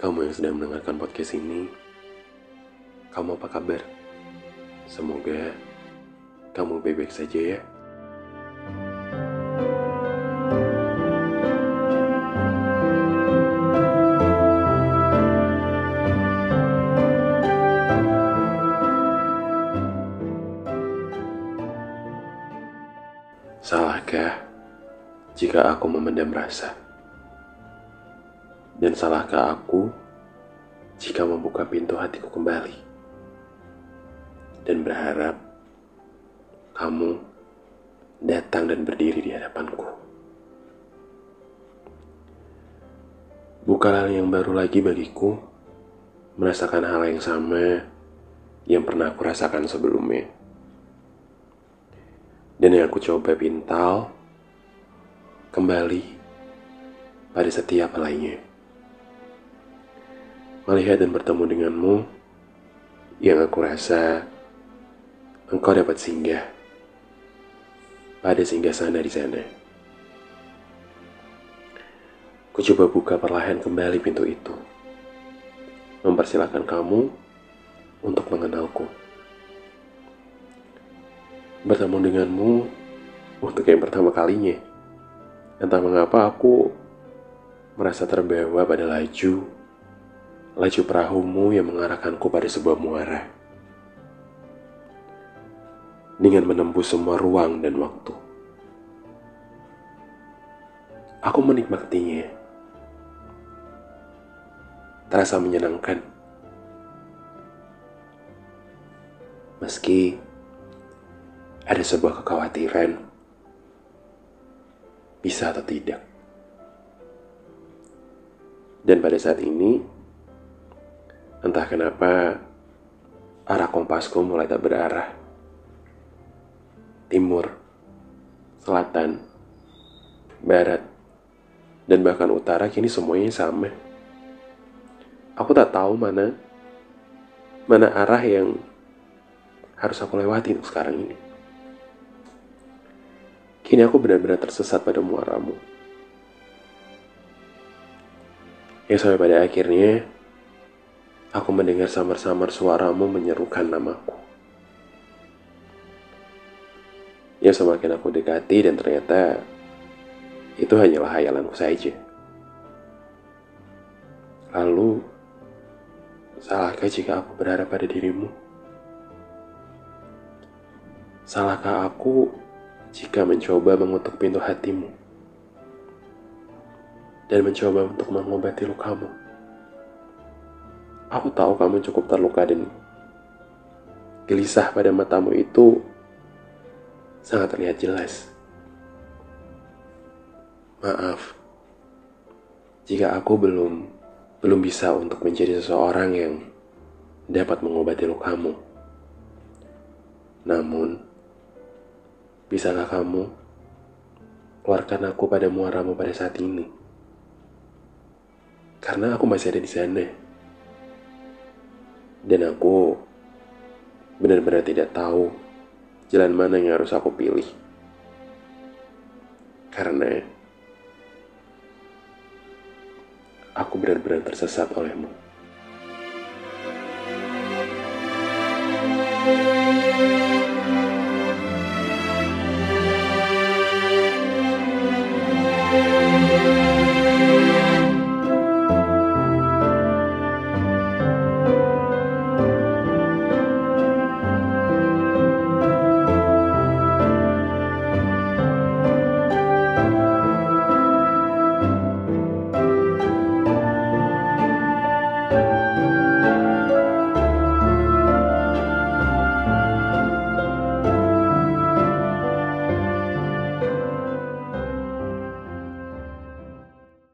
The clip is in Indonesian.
kamu yang sedang mendengarkan podcast ini, kamu apa kabar? Semoga kamu baik-baik saja ya. Salahkah jika aku memendam rasa? Dan salahkah aku jika membuka pintu hatiku kembali dan berharap kamu datang dan berdiri di hadapanku? Bukan hal yang baru lagi bagiku merasakan hal yang sama yang pernah aku rasakan sebelumnya. Dan yang aku coba pintal kembali pada setiap lainnya melihat dan bertemu denganmu yang aku rasa engkau dapat singgah pada singgah sana di sana. Ku coba buka perlahan kembali pintu itu. Mempersilahkan kamu untuk mengenalku. Bertemu denganmu untuk yang pertama kalinya. Entah mengapa aku merasa terbawa pada laju laju perahumu yang mengarahkanku pada sebuah muara. Dengan menembus semua ruang dan waktu. Aku menikmatinya. Terasa menyenangkan. Meski ada sebuah kekhawatiran, bisa atau tidak. Dan pada saat ini, Entah kenapa arah kompasku mulai tak berarah. Timur, selatan, barat, dan bahkan utara kini semuanya sama. Aku tak tahu mana mana arah yang harus aku lewati untuk sekarang ini. Kini aku benar-benar tersesat pada muaramu. Yang sampai pada akhirnya Aku mendengar samar-samar suaramu menyerukan namaku. Ya semakin aku dekati dan ternyata itu hanyalah hayalanku saja. Lalu, salahkah jika aku berharap pada dirimu? Salahkah aku jika mencoba mengutuk pintu hatimu dan mencoba untuk mengobati lukamu? Aku tahu kamu cukup terluka dan gelisah pada matamu itu sangat terlihat jelas. Maaf jika aku belum belum bisa untuk menjadi seseorang yang dapat mengobati lukamu. Namun, bisakah kamu keluarkan aku pada muaramu pada saat ini? Karena aku masih ada di sana. Dan aku benar-benar tidak tahu jalan mana yang harus aku pilih. Karena aku benar-benar tersesat olehmu. thank you